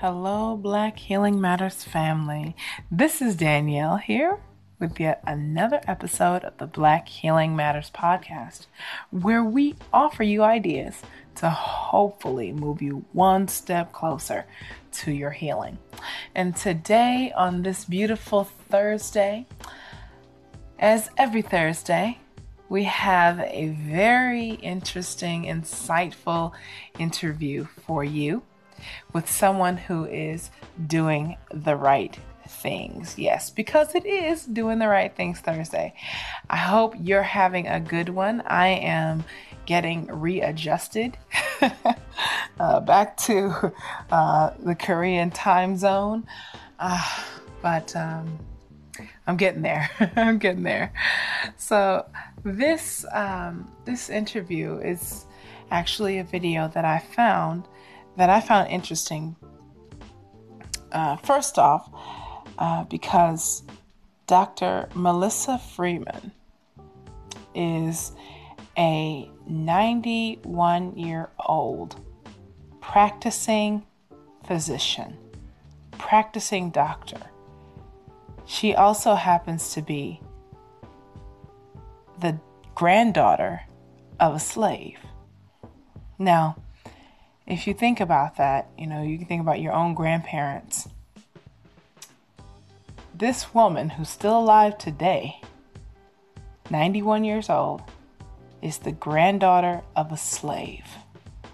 Hello, Black Healing Matters family. This is Danielle here with yet another episode of the Black Healing Matters podcast, where we offer you ideas to hopefully move you one step closer to your healing. And today, on this beautiful Thursday, as every Thursday, we have a very interesting, insightful interview for you with someone who is doing the right things. Yes, because it is doing the right things Thursday. I hope you're having a good one. I am getting readjusted uh, back to uh, the Korean time zone. Uh, but um, I'm getting there. I'm getting there. So this um, this interview is actually a video that I found that I found interesting. Uh, first off, uh, because Dr. Melissa Freeman is a 91 year old practicing physician, practicing doctor. She also happens to be the granddaughter of a slave. Now, if you think about that, you know, you can think about your own grandparents. This woman who's still alive today, 91 years old, is the granddaughter of a slave.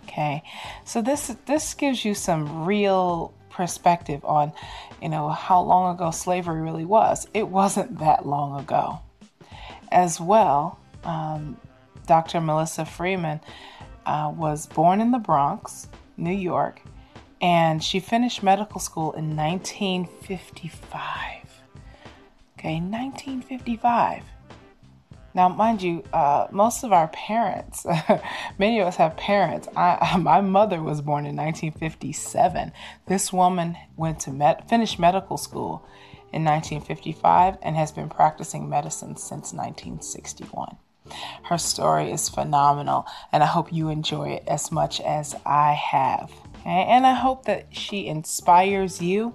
Okay? So this this gives you some real perspective on, you know, how long ago slavery really was. It wasn't that long ago. As well, um, Dr. Melissa Freeman uh, was born in the Bronx, New York, and she finished medical school in 1955. Okay, 1955. Now, mind you, uh, most of our parents, many of us have parents. I, my mother was born in 1957. This woman went to med- finish medical school in 1955 and has been practicing medicine since 1961. Her story is phenomenal, and I hope you enjoy it as much as I have. And I hope that she inspires you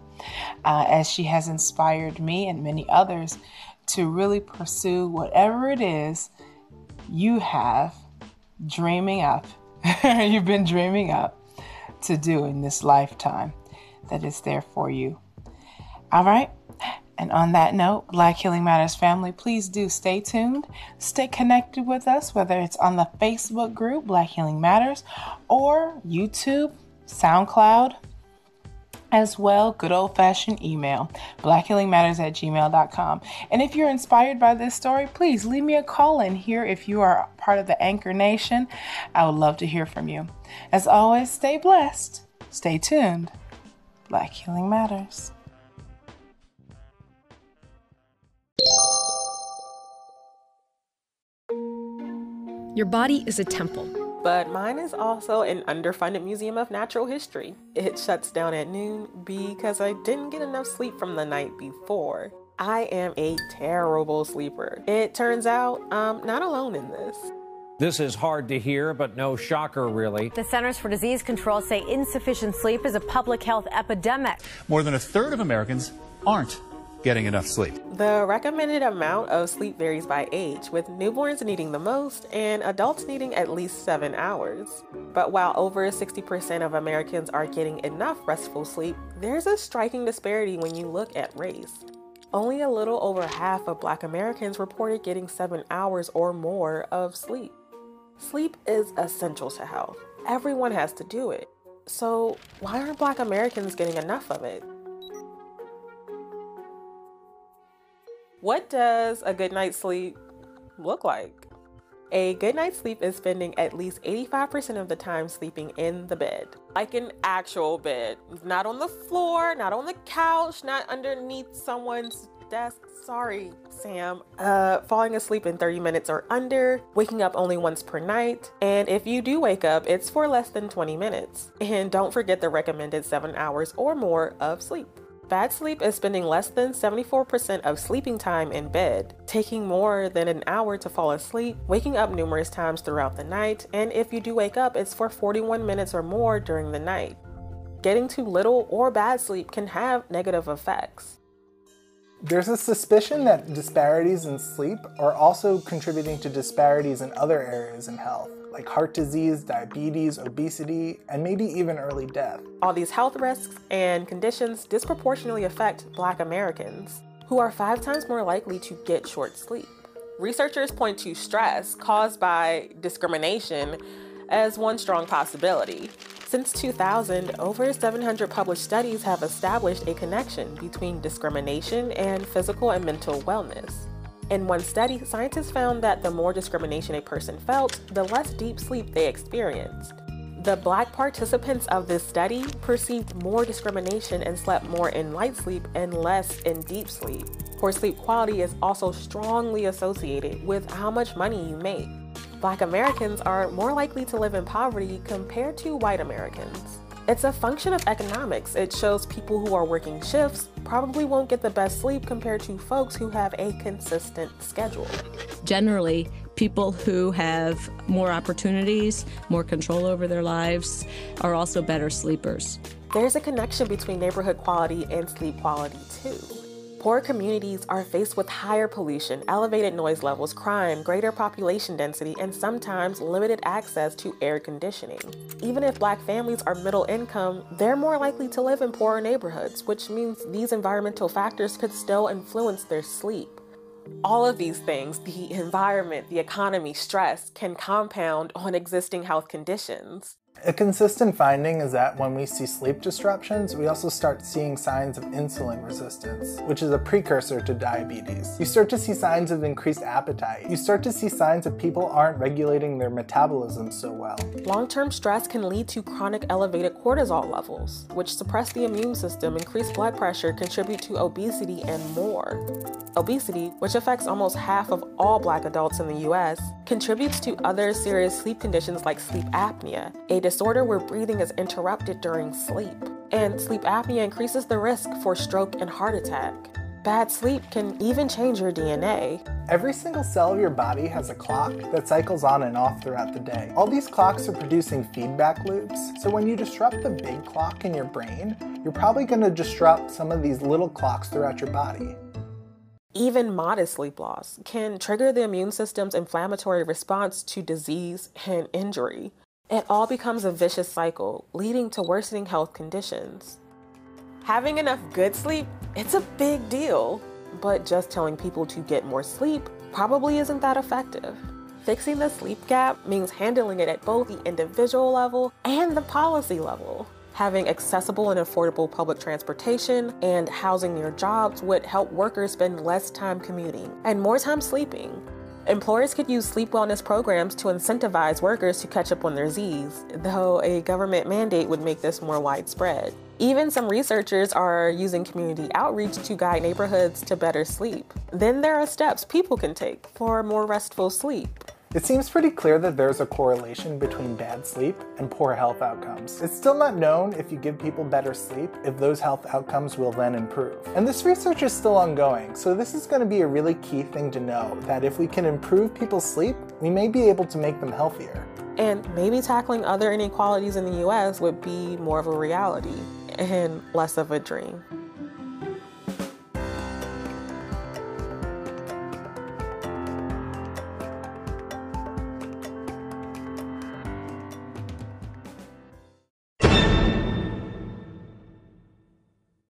uh, as she has inspired me and many others to really pursue whatever it is you have dreaming up, you've been dreaming up to do in this lifetime that is there for you. All right. And on that note, Black Healing Matters family, please do stay tuned. Stay connected with us, whether it's on the Facebook group, Black Healing Matters, or YouTube, SoundCloud, as well, good old fashioned email, blackhealingmatters at gmail.com. And if you're inspired by this story, please leave me a call in here if you are part of the Anchor Nation. I would love to hear from you. As always, stay blessed, stay tuned. Black Healing Matters. Your body is a temple. But mine is also an underfunded museum of natural history. It shuts down at noon because I didn't get enough sleep from the night before. I am a terrible sleeper. It turns out I'm not alone in this. This is hard to hear, but no shocker, really. The Centers for Disease Control say insufficient sleep is a public health epidemic. More than a third of Americans aren't getting enough sleep. The recommended amount of sleep varies by age, with newborns needing the most and adults needing at least seven hours. But while over 60% of Americans are getting enough restful sleep, there's a striking disparity when you look at race. Only a little over half of black Americans reported getting seven hours or more of sleep. Sleep is essential to health. Everyone has to do it. So, why aren't black Americans getting enough of it? What does a good night's sleep look like? A good night's sleep is spending at least 85% of the time sleeping in the bed, like an actual bed, not on the floor, not on the couch, not underneath someone's desk. Sorry, Sam. Uh, falling asleep in 30 minutes or under, waking up only once per night, and if you do wake up, it's for less than 20 minutes. And don't forget the recommended 7 hours or more of sleep. Bad sleep is spending less than 74% of sleeping time in bed, taking more than an hour to fall asleep, waking up numerous times throughout the night, and if you do wake up, it's for 41 minutes or more during the night. getting too little or bad sleep can have negative effects. There's a suspicion that disparities in sleep are also contributing to disparities in other areas in health, like heart disease, diabetes, obesity, and maybe even early death. All these health risks and conditions disproportionately affect Black Americans, who are five times more likely to get short sleep. Researchers point to stress caused by discrimination as one strong possibility. Since 2000, over 700 published studies have established a connection between discrimination and physical and mental wellness. In one study, scientists found that the more discrimination a person felt, the less deep sleep they experienced. The black participants of this study perceived more discrimination and slept more in light sleep and less in deep sleep. Poor sleep quality is also strongly associated with how much money you make. Black Americans are more likely to live in poverty compared to white Americans. It's a function of economics. It shows people who are working shifts probably won't get the best sleep compared to folks who have a consistent schedule. Generally, people who have more opportunities, more control over their lives, are also better sleepers. There's a connection between neighborhood quality and sleep quality, too. Poor communities are faced with higher pollution, elevated noise levels, crime, greater population density, and sometimes limited access to air conditioning. Even if black families are middle income, they're more likely to live in poorer neighborhoods, which means these environmental factors could still influence their sleep. All of these things, the environment, the economy, stress, can compound on existing health conditions. A consistent finding is that when we see sleep disruptions, we also start seeing signs of insulin resistance, which is a precursor to diabetes. You start to see signs of increased appetite. You start to see signs that people aren't regulating their metabolism so well. Long term stress can lead to chronic elevated cortisol levels, which suppress the immune system, increase blood pressure, contribute to obesity, and more. Obesity, which affects almost half of all black adults in the US, contributes to other serious sleep conditions like sleep apnea, a disorder where breathing is interrupted during sleep. And sleep apnea increases the risk for stroke and heart attack. Bad sleep can even change your DNA. Every single cell of your body has a clock that cycles on and off throughout the day. All these clocks are producing feedback loops, so when you disrupt the big clock in your brain, you're probably going to disrupt some of these little clocks throughout your body. Even modest sleep loss can trigger the immune system's inflammatory response to disease and injury. It all becomes a vicious cycle, leading to worsening health conditions. Having enough good sleep, it's a big deal, but just telling people to get more sleep probably isn't that effective. Fixing the sleep gap means handling it at both the individual level and the policy level. Having accessible and affordable public transportation and housing near jobs would help workers spend less time commuting and more time sleeping. Employers could use sleep wellness programs to incentivize workers to catch up on their Z's, though a government mandate would make this more widespread. Even some researchers are using community outreach to guide neighborhoods to better sleep. Then there are steps people can take for more restful sleep. It seems pretty clear that there's a correlation between bad sleep and poor health outcomes. It's still not known if you give people better sleep, if those health outcomes will then improve. And this research is still ongoing, so this is going to be a really key thing to know that if we can improve people's sleep, we may be able to make them healthier. And maybe tackling other inequalities in the US would be more of a reality and less of a dream.